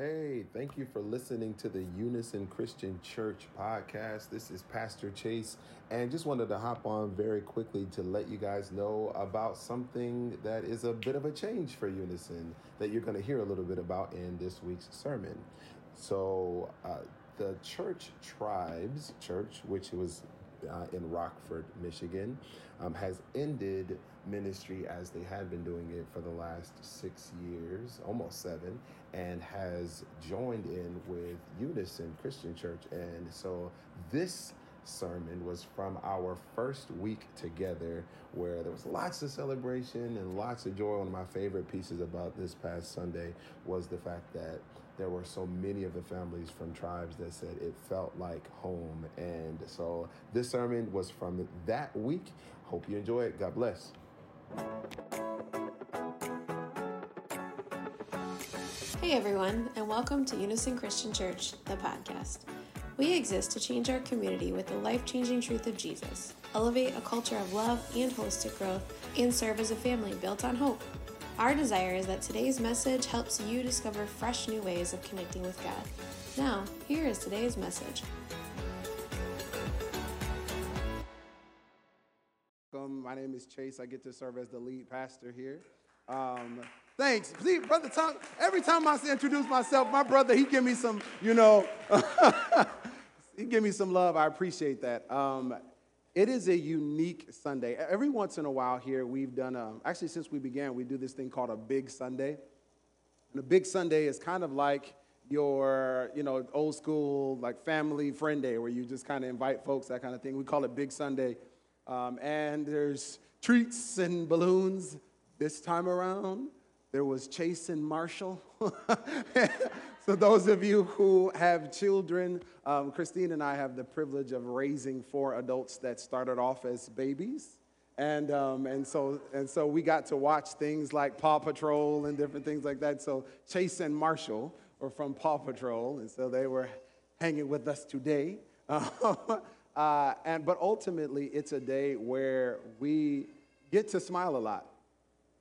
Hey, thank you for listening to the Unison Christian Church podcast. This is Pastor Chase, and just wanted to hop on very quickly to let you guys know about something that is a bit of a change for Unison that you're going to hear a little bit about in this week's sermon. So, uh, the Church Tribes Church, which was uh, in Rockford, Michigan, um, has ended ministry as they had been doing it for the last six years, almost seven, and has joined in with Unison Christian Church. And so this sermon was from our first week together where there was lots of celebration and lots of joy. One of my favorite pieces about this past Sunday was the fact that there were so many of the families from tribes that said it felt like home. And so this sermon was from that week. Hope you enjoy it. God bless. Hey everyone, and welcome to Unison Christian Church, the podcast. We exist to change our community with the life changing truth of Jesus, elevate a culture of love and holistic growth, and serve as a family built on hope. Our desire is that today's message helps you discover fresh new ways of connecting with God. Now, here is today's message. My name is Chase. I get to serve as the lead pastor here. Um, thanks. See, Brother Tom, every time I introduce myself, my brother, he give me some, you know, he give me some love. I appreciate that. Um, it is a unique Sunday. Every once in a while here, we've done, a, actually, since we began, we do this thing called a Big Sunday. And a Big Sunday is kind of like your, you know, old school, like family friend day, where you just kind of invite folks, that kind of thing. We call it Big Sunday. Um, and there's treats and balloons this time around. There was Chase and Marshall. so, those of you who have children, um, Christine and I have the privilege of raising four adults that started off as babies. And, um, and, so, and so we got to watch things like Paw Patrol and different things like that. So, Chase and Marshall were from Paw Patrol, and so they were hanging with us today. uh, and, but ultimately, it's a day where we get to smile a lot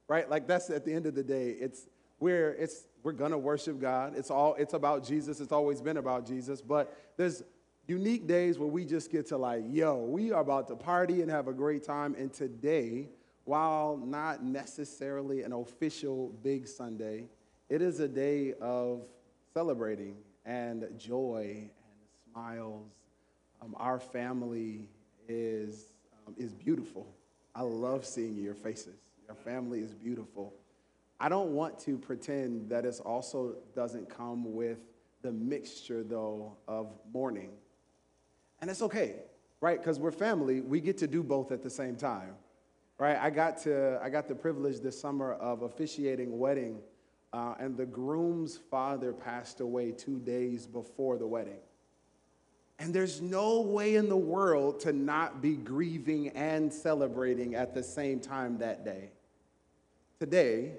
right? Like that's at the end of the day, it's we're it's we're gonna worship God. It's all it's about Jesus. It's always been about Jesus. But there's unique days where we just get to like, yo, we are about to party and have a great time. And today, while not necessarily an official big Sunday, it is a day of celebrating and joy and smiles. Um, our family is um, is beautiful. I love seeing your faces. Your family is beautiful. I don't want to pretend that it also doesn't come with the mixture, though, of mourning. And it's okay, right? Because we're family, we get to do both at the same time, right? I got, to, I got the privilege this summer of officiating wedding, uh, and the groom's father passed away two days before the wedding. And there's no way in the world to not be grieving and celebrating at the same time that day. Today,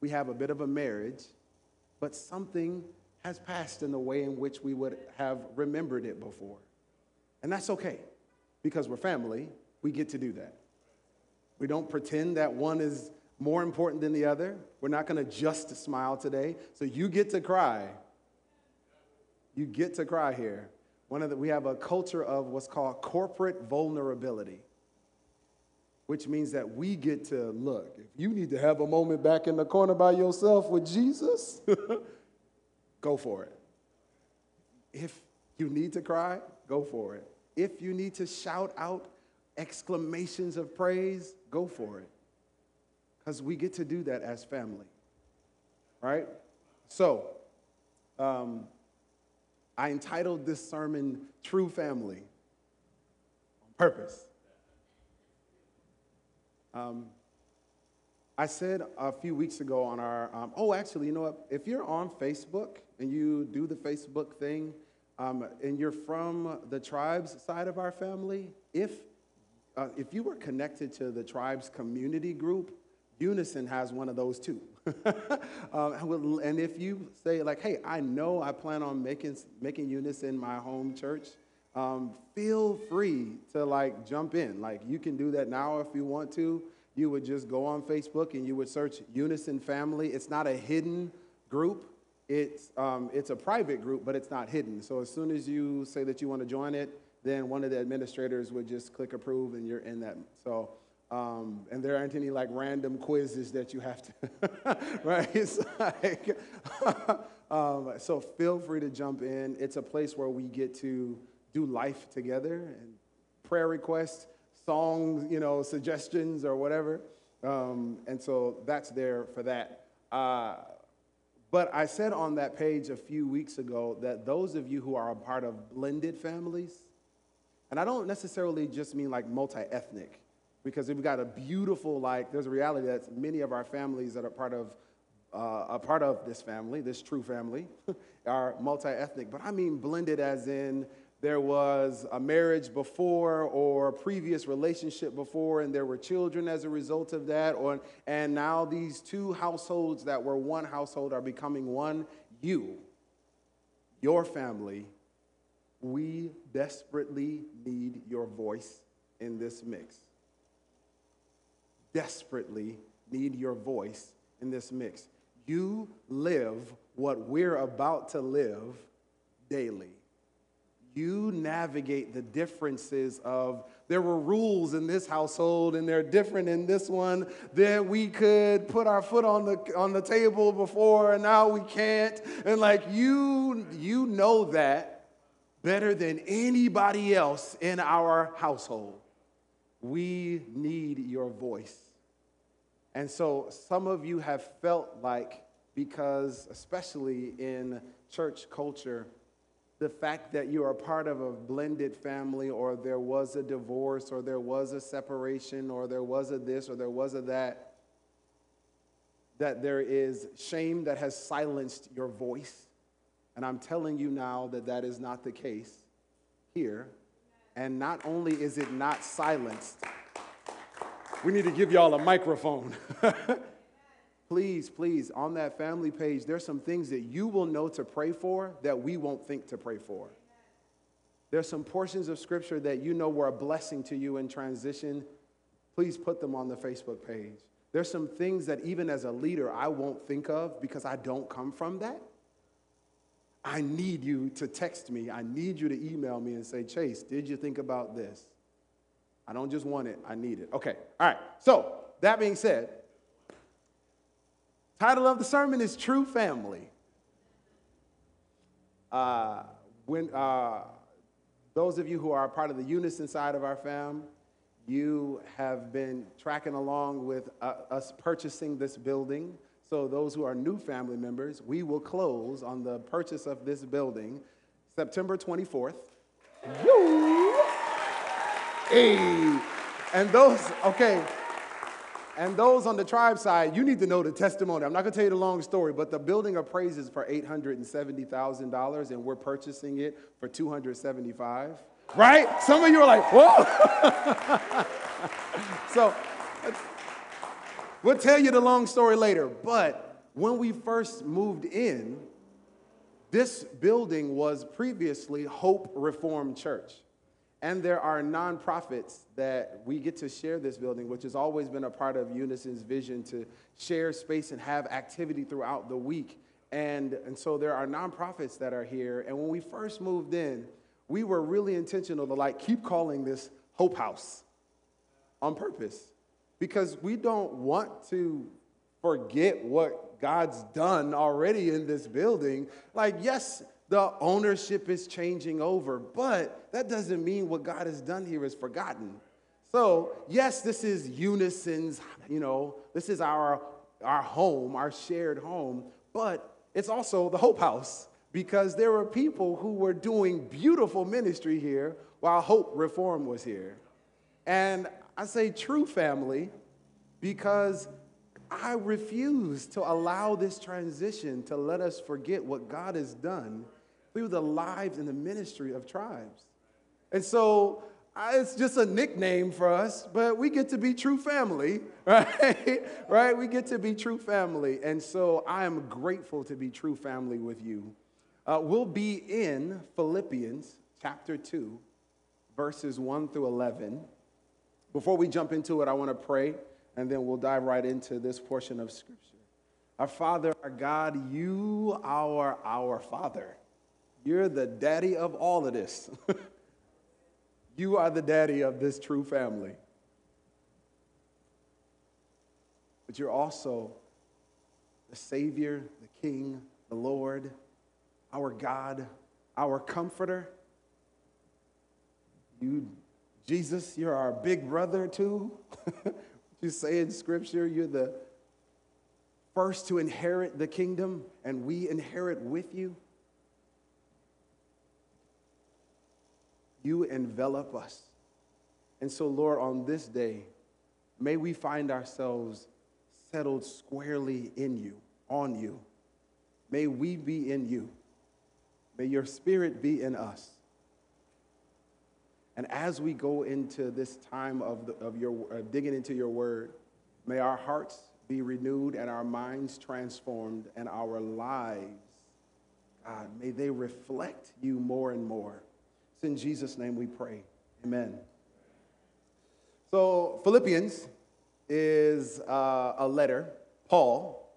we have a bit of a marriage, but something has passed in the way in which we would have remembered it before. And that's okay, because we're family, we get to do that. We don't pretend that one is more important than the other. We're not to just smile today. So you get to cry. You get to cry here. One of the, we have a culture of what's called corporate vulnerability which means that we get to look. If you need to have a moment back in the corner by yourself with Jesus, go for it. If you need to cry, go for it. If you need to shout out exclamations of praise, go for it. Because we get to do that as family. Right? So, um, I entitled this sermon True Family on purpose um, I said a few weeks ago on our, um, oh, actually, you know what? If you're on Facebook and you do the Facebook thing, um, and you're from the tribes side of our family, if, uh, if you were connected to the tribes community group, Unison has one of those too. um, and if you say, like, hey, I know I plan on making, making Unison my home church, um, feel free to like jump in. Like you can do that now if you want to. You would just go on Facebook and you would search Unison Family. It's not a hidden group. it's, um, it's a private group, but it's not hidden. So as soon as you say that you want to join it, then one of the administrators would just click approve and you're in that. So, um, and there aren't any like random quizzes that you have to, right? It's like, um, so feel free to jump in. It's a place where we get to do life together and prayer requests, songs, you know, suggestions or whatever. Um, and so that's there for that. Uh, but I said on that page a few weeks ago that those of you who are a part of blended families, and I don't necessarily just mean like multi ethnic, because we've got a beautiful, like, there's a reality that many of our families that are part of, uh, a part of this family, this true family, are multi ethnic. But I mean blended as in there was a marriage before or a previous relationship before and there were children as a result of that or and now these two households that were one household are becoming one you your family we desperately need your voice in this mix desperately need your voice in this mix. You live what we're about to live daily. You navigate the differences of there were rules in this household and they're different in this one then we could put our foot on the on the table before and now we can't. And like you you know that better than anybody else in our household. We need your voice and so some of you have felt like because especially in church culture the fact that you are part of a blended family, or there was a divorce, or there was a separation, or there was a this, or there was a that, that there is shame that has silenced your voice. And I'm telling you now that that is not the case here. And not only is it not silenced, we need to give y'all a microphone. please, please, on that family page, there's some things that you will know to pray for that we won't think to pray for. There's some portions of scripture that you know were a blessing to you in transition. Please put them on the Facebook page. There's some things that even as a leader, I won't think of because I don't come from that. I need you to text me. I need you to email me and say, Chase, did you think about this? I don't just want it, I need it. Okay, all right. So, that being said, Title of the sermon is True Family. Uh, when uh, those of you who are part of the unison side of our fam, you have been tracking along with uh, us purchasing this building. So, those who are new family members, we will close on the purchase of this building September 24th. Hey. And those, okay, and those on the tribe side, you need to know the testimony. I'm not going to tell you the long story, but the building appraises for $870,000 and we're purchasing it for 275. Right? Some of you are like, "Whoa." so we'll tell you the long story later, but when we first moved in, this building was previously Hope Reformed Church. And there are nonprofits that we get to share this building, which has always been a part of Unison's vision to share space and have activity throughout the week. And, and so there are nonprofits that are here. And when we first moved in, we were really intentional to like keep calling this Hope House on purpose because we don't want to forget what God's done already in this building. Like, yes, the ownership is changing over, but that doesn't mean what God has done here is forgotten. So, yes, this is unison's, you know, this is our, our home, our shared home, but it's also the Hope House because there were people who were doing beautiful ministry here while Hope Reform was here. And I say true family because I refuse to allow this transition to let us forget what God has done through the lives and the ministry of tribes. And so it's just a nickname for us, but we get to be true family, right? right? We get to be true family. And so I am grateful to be true family with you. Uh, we'll be in Philippians chapter 2, verses 1 through 11. Before we jump into it, I want to pray, and then we'll dive right into this portion of Scripture. Our Father, our God, you are our Father. You're the daddy of all of this. you are the daddy of this true family. But you're also the Savior, the King, the Lord, our God, our Comforter. You, Jesus, you're our big brother too. you say in Scripture, you're the first to inherit the kingdom, and we inherit with you. You envelop us. And so, Lord, on this day, may we find ourselves settled squarely in you, on you. May we be in you. May your spirit be in us. And as we go into this time of, the, of your uh, digging into your word, may our hearts be renewed and our minds transformed and our lives, God, may they reflect you more and more. It's in Jesus' name we pray. Amen. So, Philippians is uh, a letter, Paul,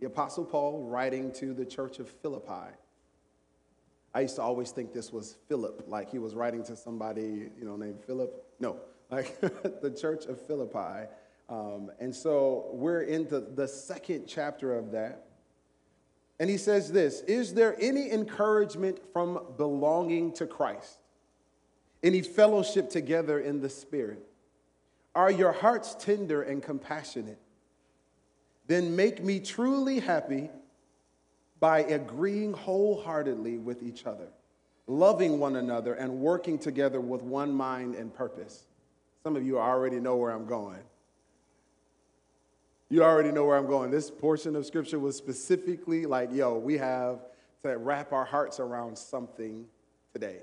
the Apostle Paul, writing to the church of Philippi. I used to always think this was Philip, like he was writing to somebody, you know, named Philip. No, like the church of Philippi. Um, and so we're into the second chapter of that. And he says this Is there any encouragement from belonging to Christ? Any fellowship together in the Spirit? Are your hearts tender and compassionate? Then make me truly happy by agreeing wholeheartedly with each other, loving one another, and working together with one mind and purpose. Some of you already know where I'm going. You already know where I'm going. This portion of scripture was specifically like, yo, we have to wrap our hearts around something today.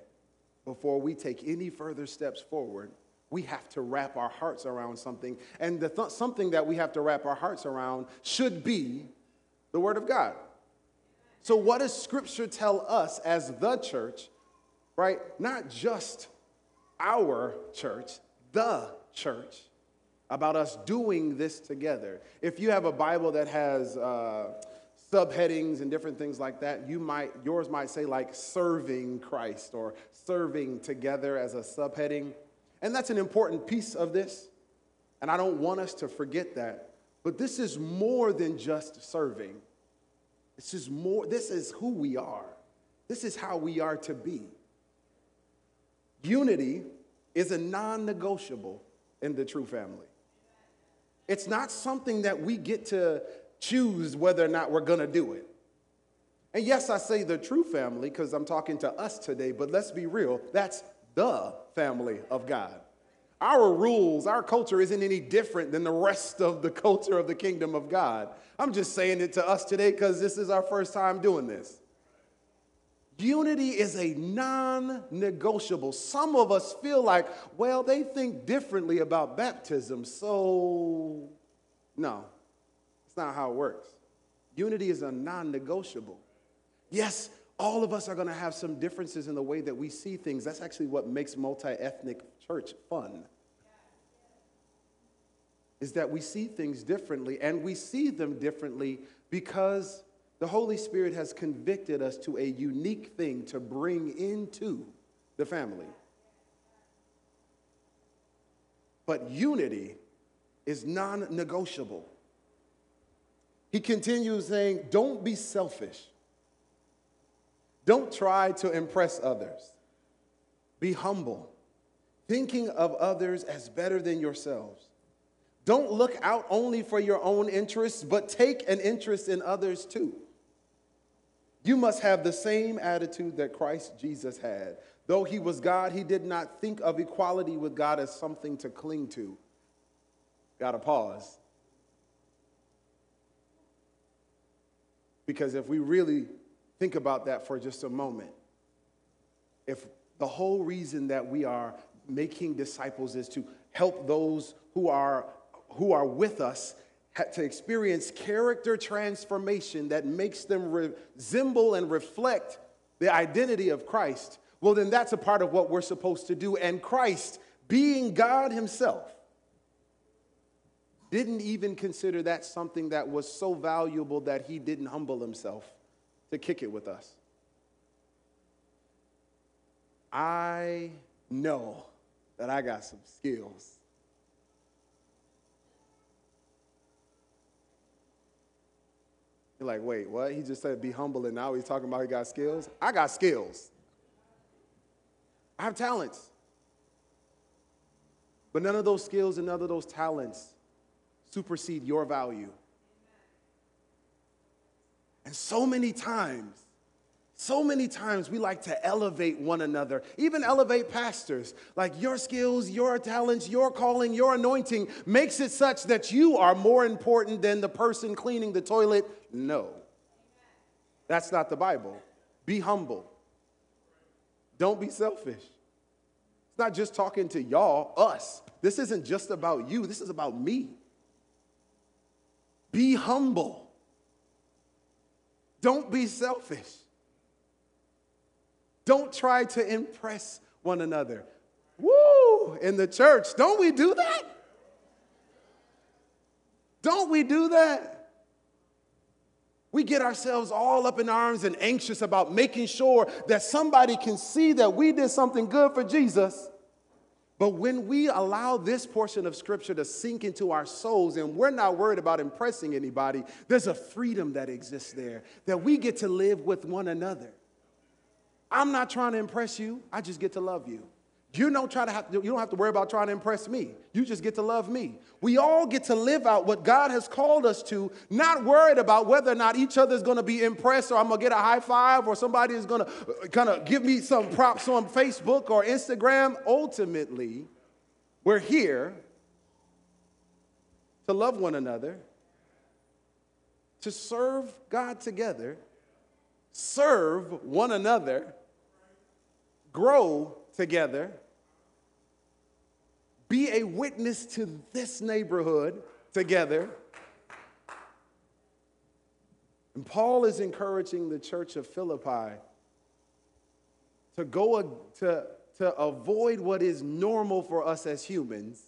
Before we take any further steps forward, we have to wrap our hearts around something. And the th- something that we have to wrap our hearts around should be the Word of God. So, what does Scripture tell us as the church, right? Not just our church, the church, about us doing this together. If you have a Bible that has uh, subheadings and different things like that, you might yours might say like serving Christ or serving together as a subheading. And that's an important piece of this. And I don't want us to forget that. But this is more than just serving. This is more, this is who we are. This is how we are to be. Unity is a non negotiable in the true family. It's not something that we get to choose whether or not we're gonna do it. And yes, I say the true family because I'm talking to us today, but let's be real, that's the family of God. Our rules, our culture isn't any different than the rest of the culture of the kingdom of God. I'm just saying it to us today because this is our first time doing this. Unity is a non negotiable. Some of us feel like, well, they think differently about baptism, so no, it's not how it works. Unity is a non negotiable. Yes, all of us are going to have some differences in the way that we see things. That's actually what makes multi ethnic church fun is that we see things differently, and we see them differently because the Holy Spirit has convicted us to a unique thing to bring into the family. But unity is non negotiable. He continues saying, Don't be selfish. Don't try to impress others. Be humble, thinking of others as better than yourselves. Don't look out only for your own interests, but take an interest in others too. You must have the same attitude that Christ Jesus had. Though he was God, he did not think of equality with God as something to cling to. Gotta pause. Because if we really think about that for just a moment, if the whole reason that we are making disciples is to help those who are who are with us to experience character transformation that makes them resemble and reflect the identity of Christ, well, then that's a part of what we're supposed to do. And Christ, being God Himself, didn't even consider that something that was so valuable that he didn't humble himself to kick it with us. I know that I got some skills. You're like, wait, what? He just said be humble, and now he's talking about he got skills? I got skills. I have talents. But none of those skills and none of those talents supersede your value. And so many times, so many times we like to elevate one another, even elevate pastors. Like your skills, your talents, your calling, your anointing makes it such that you are more important than the person cleaning the toilet. No. That's not the Bible. Be humble. Don't be selfish. It's not just talking to y'all, us. This isn't just about you, this is about me. Be humble. Don't be selfish. Don't try to impress one another. Woo! In the church, don't we do that? Don't we do that? We get ourselves all up in arms and anxious about making sure that somebody can see that we did something good for Jesus. But when we allow this portion of scripture to sink into our souls and we're not worried about impressing anybody, there's a freedom that exists there that we get to live with one another. I'm not trying to impress you. I just get to love you. You don't try to have, you don't have to worry about trying to impress me. You just get to love me. We all get to live out what God has called us to, not worried about whether or not each other is going to be impressed or I'm going to get a high five or somebody is going to uh, kind of give me some props on Facebook or Instagram. Ultimately, we're here to love one another, to serve God together, serve one another grow together, be a witness to this neighborhood together. And Paul is encouraging the church of Philippi to go to, to avoid what is normal for us as humans,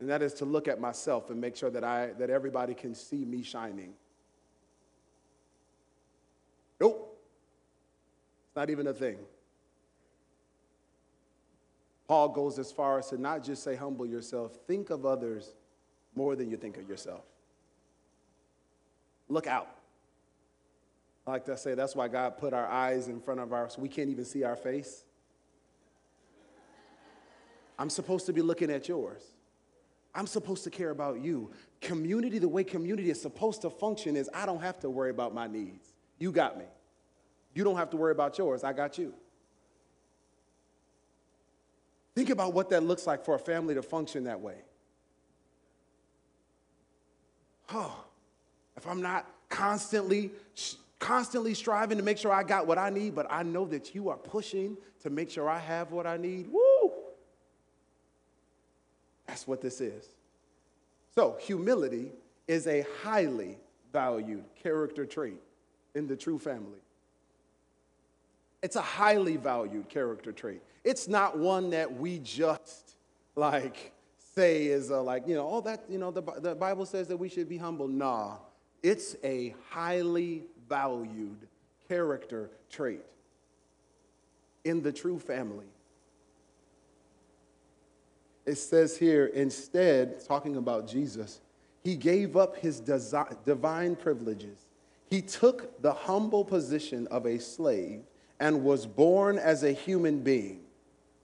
and that is to look at myself and make sure that, I, that everybody can see me shining. Nope. It's not even a thing. Paul goes as far as to not just say, humble yourself, think of others more than you think of yourself. Look out. I like to say that's why God put our eyes in front of so we can't even see our face. I'm supposed to be looking at yours. I'm supposed to care about you. Community, the way community is supposed to function is I don't have to worry about my needs. You got me. You don't have to worry about yours. I got you. Think about what that looks like for a family to function that way. Oh, if I'm not constantly, constantly striving to make sure I got what I need, but I know that you are pushing to make sure I have what I need, woo! That's what this is. So, humility is a highly valued character trait in the true family. It's a highly valued character trait. It's not one that we just like say is like, you know, oh, that, you know, the, the Bible says that we should be humble. Nah, it's a highly valued character trait in the true family. It says here, instead, talking about Jesus, he gave up his desi- divine privileges. He took the humble position of a slave and was born as a human being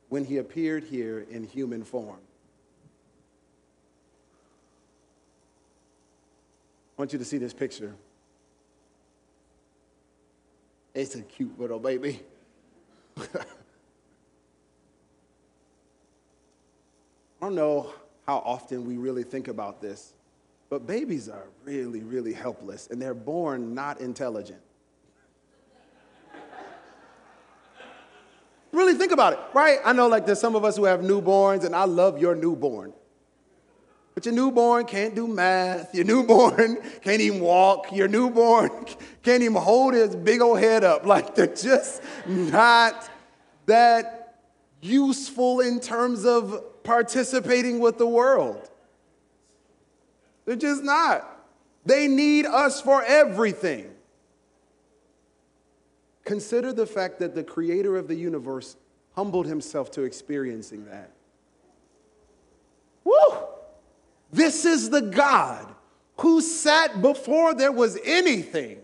when he appeared here in human form. I want you to see this picture. It's a cute little baby. I don't know how often we really think about this, but babies are really, really helpless, and they're born not intelligent. Really think about it, right? I know like there's some of us who have newborns, and I love your newborn. But your newborn can't do math. Your newborn can't even walk. Your newborn can't even hold his big old head up. Like they're just not that useful in terms of participating with the world. They're just not. They need us for everything. Consider the fact that the creator of the universe humbled himself to experiencing that. Woo! This is the God who sat before there was anything,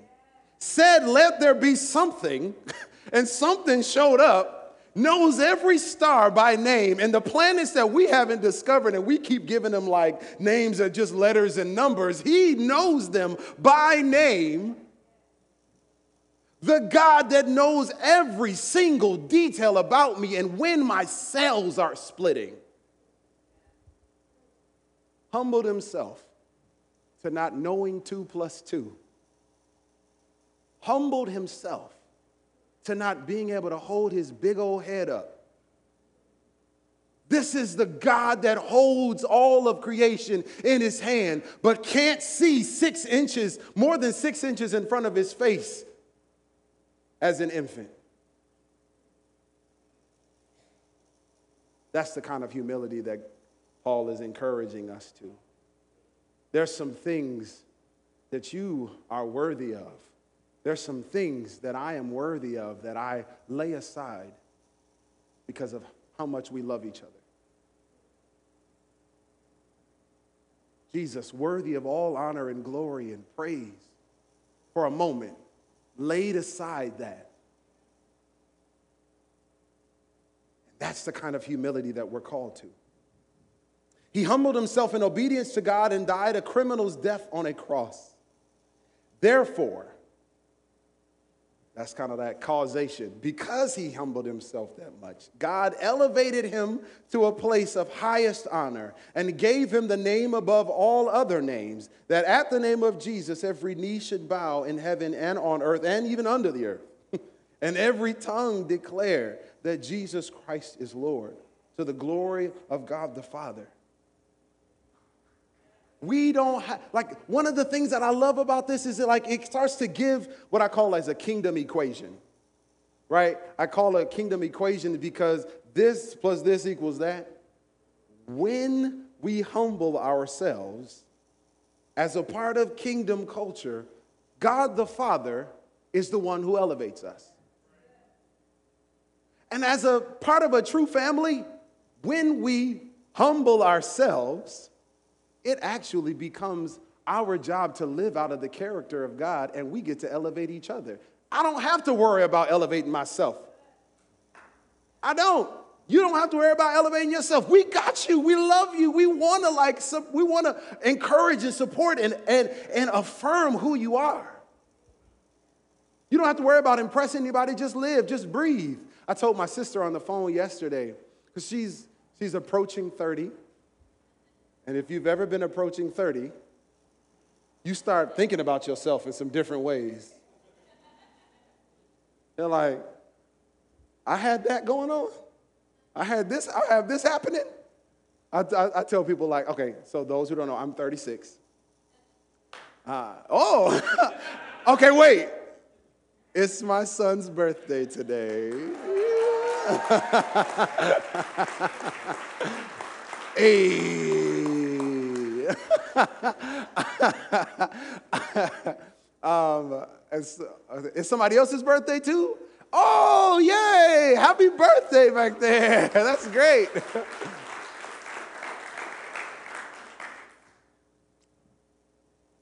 said, Let there be something, and something showed up knows every star by name, and the planets that we haven't discovered, and we keep giving them like names are just letters and numbers, he knows them by name. The God that knows every single detail about me and when my cells are splitting, humbled himself to not knowing two plus two, humbled himself to not being able to hold his big old head up. This is the God that holds all of creation in his hand, but can't see six inches, more than six inches in front of his face as an infant. That's the kind of humility that Paul is encouraging us to. There's some things that you are worthy of there's some things that I am worthy of that I lay aside because of how much we love each other. Jesus, worthy of all honor and glory and praise, for a moment, laid aside that. That's the kind of humility that we're called to. He humbled himself in obedience to God and died a criminal's death on a cross. Therefore, that's kind of that causation. Because he humbled himself that much, God elevated him to a place of highest honor and gave him the name above all other names, that at the name of Jesus every knee should bow in heaven and on earth and even under the earth, and every tongue declare that Jesus Christ is Lord, to the glory of God the Father. We don't have, like, one of the things that I love about this is that, like, it starts to give what I call as a kingdom equation, right? I call a kingdom equation because this plus this equals that. When we humble ourselves as a part of kingdom culture, God the Father is the one who elevates us. And as a part of a true family, when we humble ourselves, it actually becomes our job to live out of the character of God and we get to elevate each other. I don't have to worry about elevating myself. I don't. You don't have to worry about elevating yourself. We got you. We love you. We want to like we want to encourage and support and, and, and affirm who you are. You don't have to worry about impressing anybody. Just live, just breathe. I told my sister on the phone yesterday, because she's she's approaching 30. And if you've ever been approaching 30, you start thinking about yourself in some different ways. You're like, I had that going on. I had this, I have this happening. I, I, I tell people, like, okay, so those who don't know, I'm 36. Uh, oh, okay, wait. It's my son's birthday today. hey. um, it's, it's somebody else's birthday too? Oh, yay! Happy birthday back there. That's great.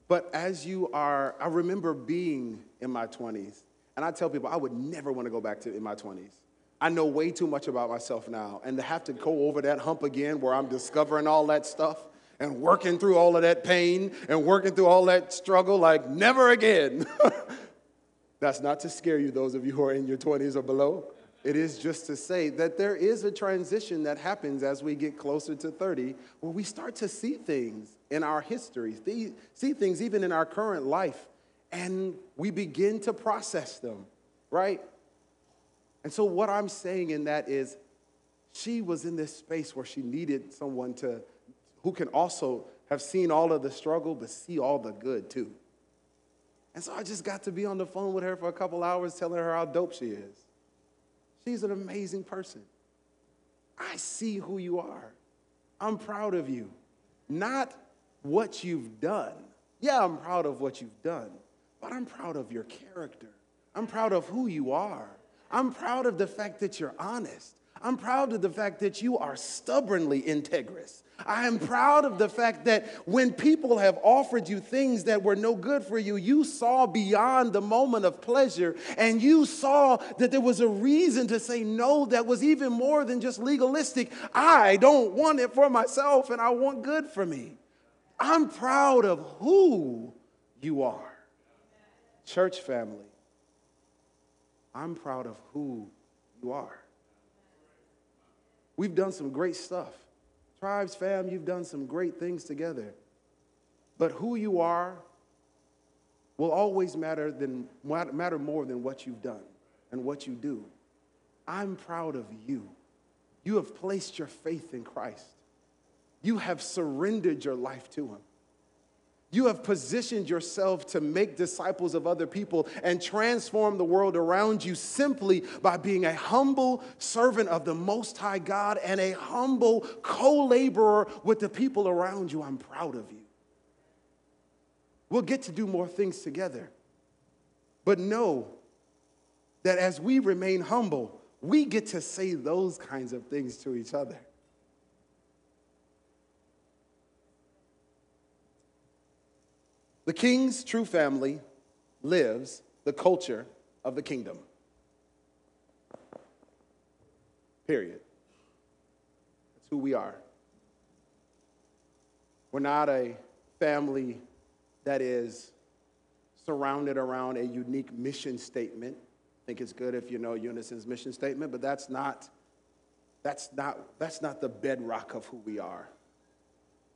but as you are, I remember being in my 20s, and I tell people I would never want to go back to in my 20s. I know way too much about myself now, and to have to go over that hump again where I'm discovering all that stuff and working through all of that pain and working through all that struggle like never again. That's not to scare you, those of you who are in your 20s or below. It is just to say that there is a transition that happens as we get closer to 30 where we start to see things in our history, see things even in our current life, and we begin to process them, right? And so, what I'm saying in that is, she was in this space where she needed someone to who can also have seen all of the struggle, but see all the good too. And so I just got to be on the phone with her for a couple hours telling her how dope she is. She's an amazing person. I see who you are. I'm proud of you. Not what you've done. Yeah, I'm proud of what you've done, but I'm proud of your character. I'm proud of who you are. I'm proud of the fact that you're honest. I'm proud of the fact that you are stubbornly integrous. I am proud of the fact that when people have offered you things that were no good for you, you saw beyond the moment of pleasure and you saw that there was a reason to say no that was even more than just legalistic. I don't want it for myself and I want good for me. I'm proud of who you are. Church family, I'm proud of who you are. We've done some great stuff. Tribes, fam, you've done some great things together. But who you are will always matter, than, matter more than what you've done and what you do. I'm proud of you. You have placed your faith in Christ. You have surrendered your life to Him. You have positioned yourself to make disciples of other people and transform the world around you simply by being a humble servant of the Most High God and a humble co laborer with the people around you. I'm proud of you. We'll get to do more things together. But know that as we remain humble, we get to say those kinds of things to each other. The king's true family lives the culture of the kingdom. Period. That's who we are. We're not a family that is surrounded around a unique mission statement. I think it's good if you know Unison's mission statement, but that's not that's not that's not the bedrock of who we are.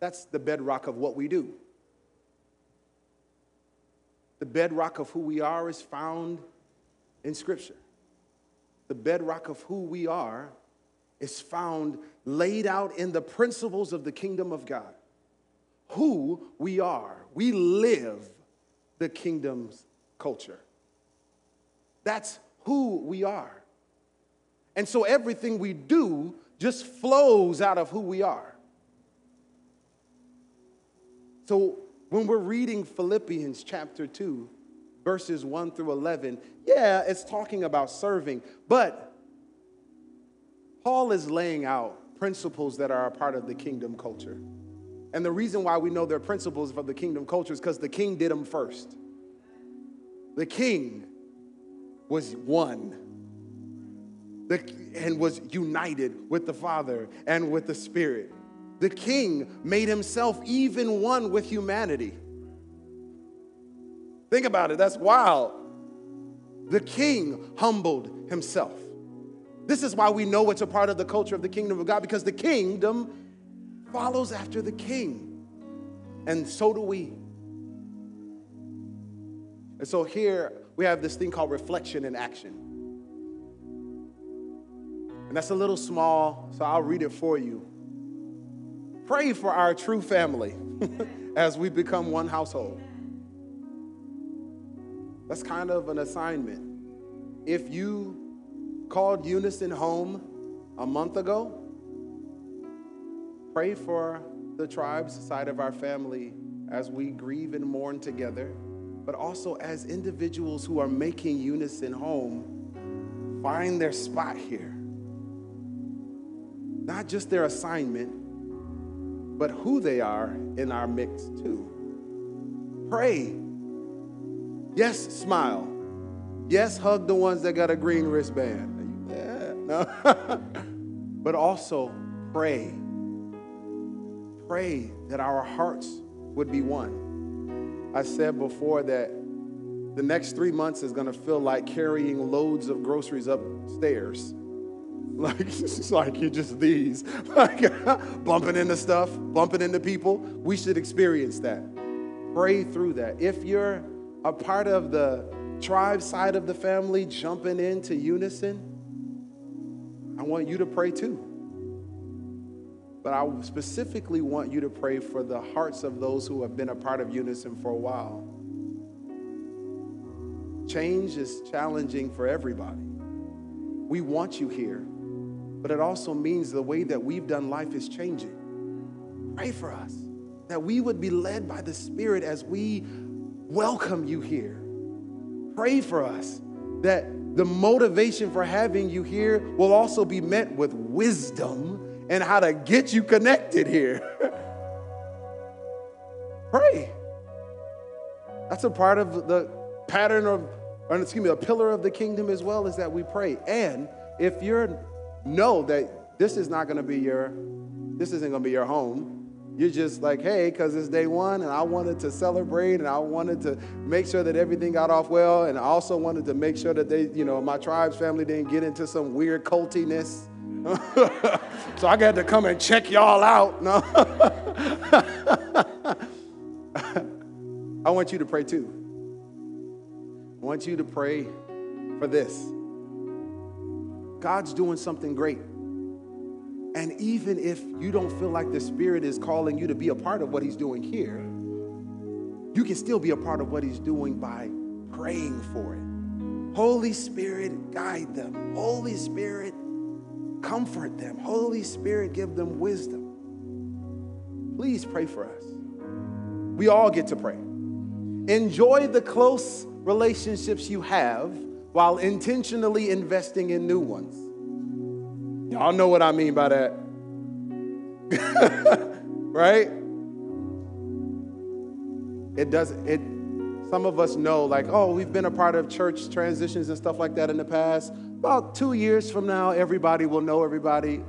That's the bedrock of what we do. The bedrock of who we are is found in Scripture. The bedrock of who we are is found laid out in the principles of the kingdom of God. Who we are. We live the kingdom's culture. That's who we are. And so everything we do just flows out of who we are. So when we're reading Philippians chapter 2, verses 1 through 11, yeah, it's talking about serving, but Paul is laying out principles that are a part of the kingdom culture. And the reason why we know they're principles of the kingdom culture is because the king did them first. The king was one the, and was united with the Father and with the Spirit the king made himself even one with humanity. Think about it, that's wild. The king humbled himself. This is why we know it's a part of the culture of the kingdom of God because the kingdom follows after the king. And so do we. And so here we have this thing called reflection and action. And that's a little small, so I'll read it for you. Pray for our true family as we become one household. That's kind of an assignment. If you called Unison home a month ago, pray for the tribes side of our family as we grieve and mourn together, but also as individuals who are making Unison home find their spot here. Not just their assignment, but who they are in our mix too. Pray. Yes, smile. Yes, hug the ones that got a green wristband. Yeah, no. but also pray. Pray that our hearts would be one. I said before that the next three months is going to feel like carrying loads of groceries upstairs like it's like you're just these, like bumping into stuff, bumping into people. We should experience that. Pray through that. If you're a part of the tribe side of the family jumping into unison, I want you to pray too. But I specifically want you to pray for the hearts of those who have been a part of unison for a while. Change is challenging for everybody. We want you here but it also means the way that we've done life is changing. Pray for us. that we would be led by the Spirit as we welcome you here. Pray for us that the motivation for having you here will also be met with wisdom and how to get you connected here. Pray. That's a part of the pattern of, or excuse me, a pillar of the kingdom as well is that we pray. And if you're know that this is not going to be your, this isn't going to be your home. You're just like, hey, because it's day one, and I wanted to celebrate, and I wanted to make sure that everything got off well, and I also wanted to make sure that they, you know, my tribe's family didn't get into some weird cultiness. so I got to come and check y'all out. No. I want you to pray too. I want you to pray for this. God's doing something great. And even if you don't feel like the Spirit is calling you to be a part of what He's doing here, you can still be a part of what He's doing by praying for it. Holy Spirit, guide them. Holy Spirit, comfort them. Holy Spirit, give them wisdom. Please pray for us. We all get to pray. Enjoy the close relationships you have while intentionally investing in new ones. Y'all know what I mean by that. right? It does it some of us know like, oh, we've been a part of church transitions and stuff like that in the past. About 2 years from now everybody will know everybody.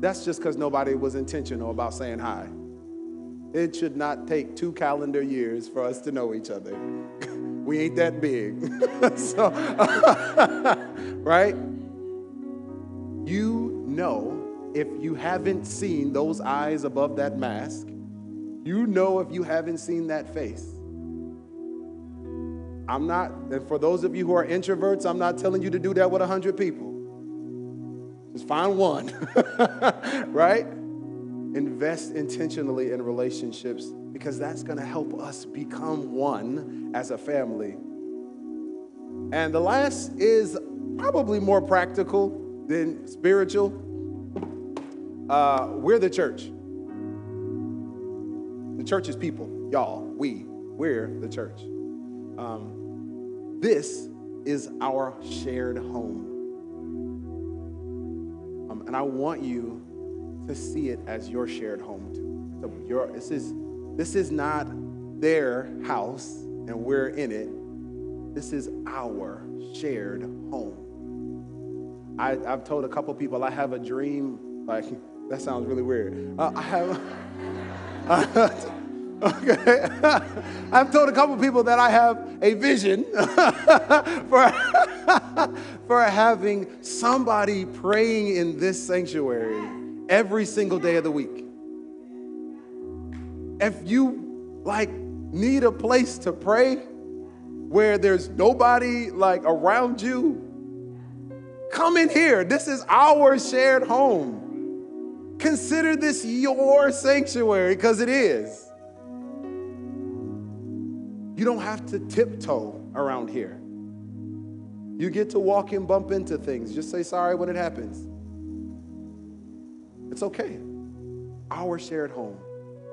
That's just cuz nobody was intentional about saying hi. It should not take two calendar years for us to know each other. we ain't that mm. big. so, right? You know if you haven't seen those eyes above that mask, you know if you haven't seen that face. I'm not, and for those of you who are introverts, I'm not telling you to do that with 100 people. Just find one, right? Invest intentionally in relationships because that's going to help us become one as a family. And the last is probably more practical than spiritual. Uh, we're the church. The church is people, y'all. We, we're the church. Um, this is our shared home. Um, and I want you to see it as your shared home too. So your, this, is, this is not their house and we're in it. This is our shared home. I, have told a couple people I have a dream. Like that sounds really weird. Uh, I have. okay. I've told a couple people that I have a vision for for having somebody praying in this sanctuary every single day of the week. If you like need a place to pray where there's nobody like around you Come in here. This is our shared home. Consider this your sanctuary because it is. You don't have to tiptoe around here. You get to walk and bump into things. Just say sorry when it happens. It's okay. Our shared home.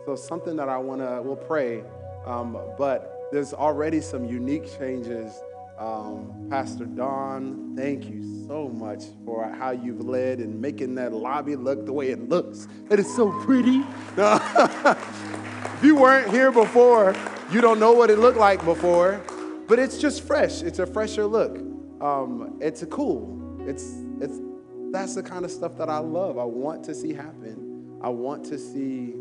So, something that I want to, we'll pray, um, but there's already some unique changes um, Pastor Don, thank you so much for how you've led and making that lobby look the way it looks. It is so pretty. if you weren't here before, you don't know what it looked like before, but it's just fresh. It's a fresher look. Um, it's a cool. It's it's that's the kind of stuff that I love. I want to see happen. I want to see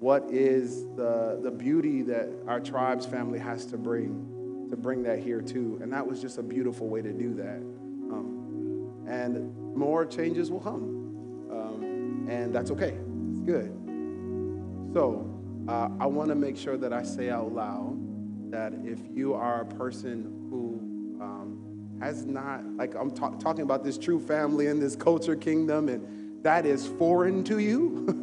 what is the the beauty that our tribe's family has to bring to bring that here too. And that was just a beautiful way to do that. Um, and more changes will come. Um, and that's okay. It's good. So uh, I want to make sure that I say out loud that if you are a person who um, has not, like I'm ta- talking about this true family and this culture kingdom, and that is foreign to you.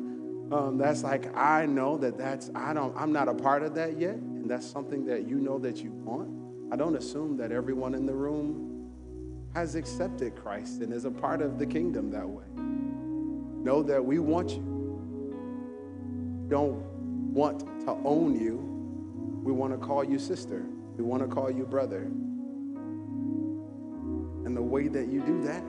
Um, that's like I know that that's I don't I'm not a part of that yet, and that's something that you know that you want. I don't assume that everyone in the room has accepted Christ and is a part of the kingdom that way. Know that we want you. Don't want to own you. We want to call you sister. We want to call you brother. And the way that you do that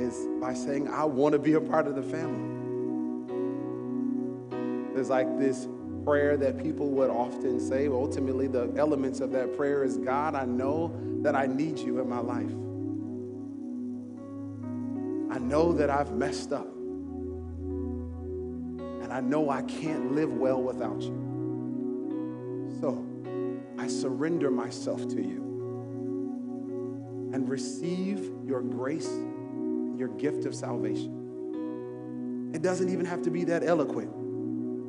is by saying, I want to be a part of the family. There's like this prayer that people would often say. Ultimately, the elements of that prayer is God, I know that I need you in my life. I know that I've messed up. And I know I can't live well without you. So I surrender myself to you and receive your grace your gift of salvation. It doesn't even have to be that eloquent.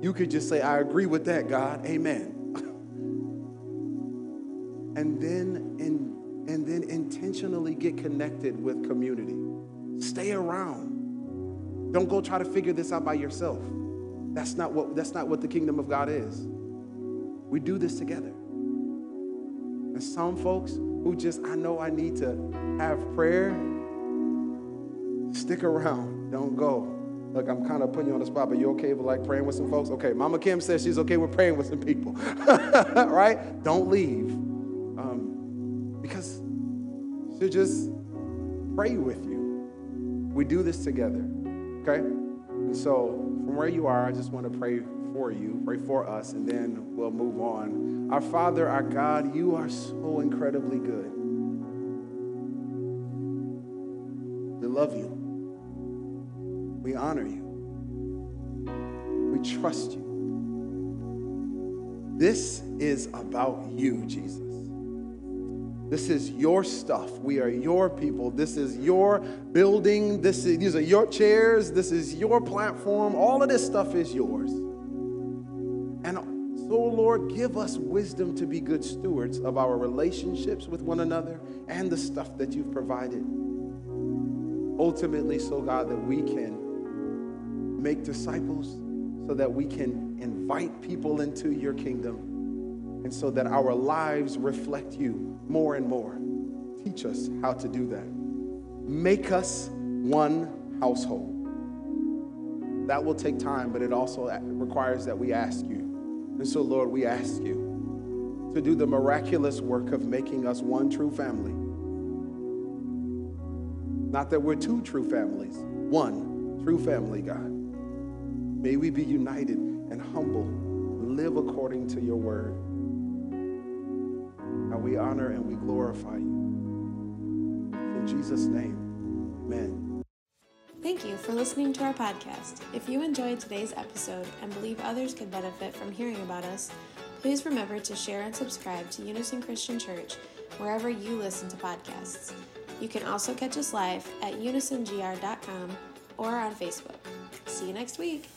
You could just say, I agree with that, God. Amen. and then in, and then intentionally get connected with community. Stay around. Don't go try to figure this out by yourself. That's not what, that's not what the kingdom of God is. We do this together. And some folks who just, I know I need to have prayer, stick around. Don't go. Look, I'm kind of putting you on the spot, but you okay with like praying with some folks? Okay, Mama Kim says she's okay with praying with some people, right? Don't leave, um, because she'll just pray with you. We do this together, okay? And so, from where you are, I just want to pray for you, pray for us, and then we'll move on. Our Father, our God, you are so incredibly good. We love you. We honor you. We trust you. This is about you, Jesus. This is your stuff. We are your people. This is your building. This is, these are your chairs. This is your platform. All of this stuff is yours. And so, Lord, give us wisdom to be good stewards of our relationships with one another and the stuff that you've provided. Ultimately, so God, that we can make disciples so that we can invite people into your kingdom and so that our lives reflect you more and more. Teach us how to do that. Make us one household. That will take time, but it also requires that we ask you. And so, Lord, we ask you to do the miraculous work of making us one true family. Not that we're two true families, one true family, God. May we be united and humble, live according to your word. And we honor and we glorify you. In Jesus' name, amen. Thank you for listening to our podcast. If you enjoyed today's episode and believe others could benefit from hearing about us, please remember to share and subscribe to Unison Christian Church wherever you listen to podcasts. You can also catch us live at unisongr.com or on Facebook. See you next week.